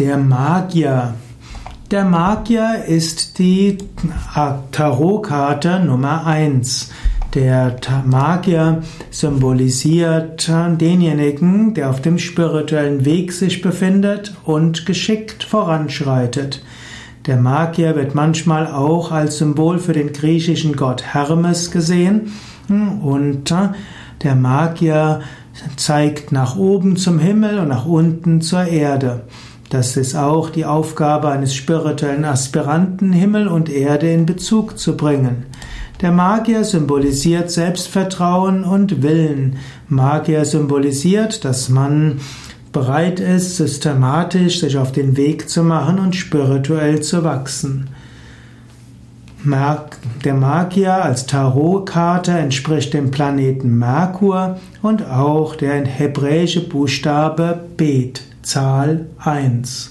Der Magier. Der Magier ist die Tarotkarte Nummer 1. Der Magier symbolisiert denjenigen, der auf dem spirituellen Weg sich befindet und geschickt voranschreitet. Der Magier wird manchmal auch als Symbol für den griechischen Gott Hermes gesehen und der Magier zeigt nach oben zum Himmel und nach unten zur Erde. Das ist auch die Aufgabe eines spirituellen Aspiranten, Himmel und Erde in Bezug zu bringen. Der Magier symbolisiert Selbstvertrauen und Willen. Magier symbolisiert, dass man bereit ist, systematisch sich auf den Weg zu machen und spirituell zu wachsen. Der Magier als Tarotkarte entspricht dem Planeten Merkur und auch der hebräische Buchstabe Bet. Zahl 1.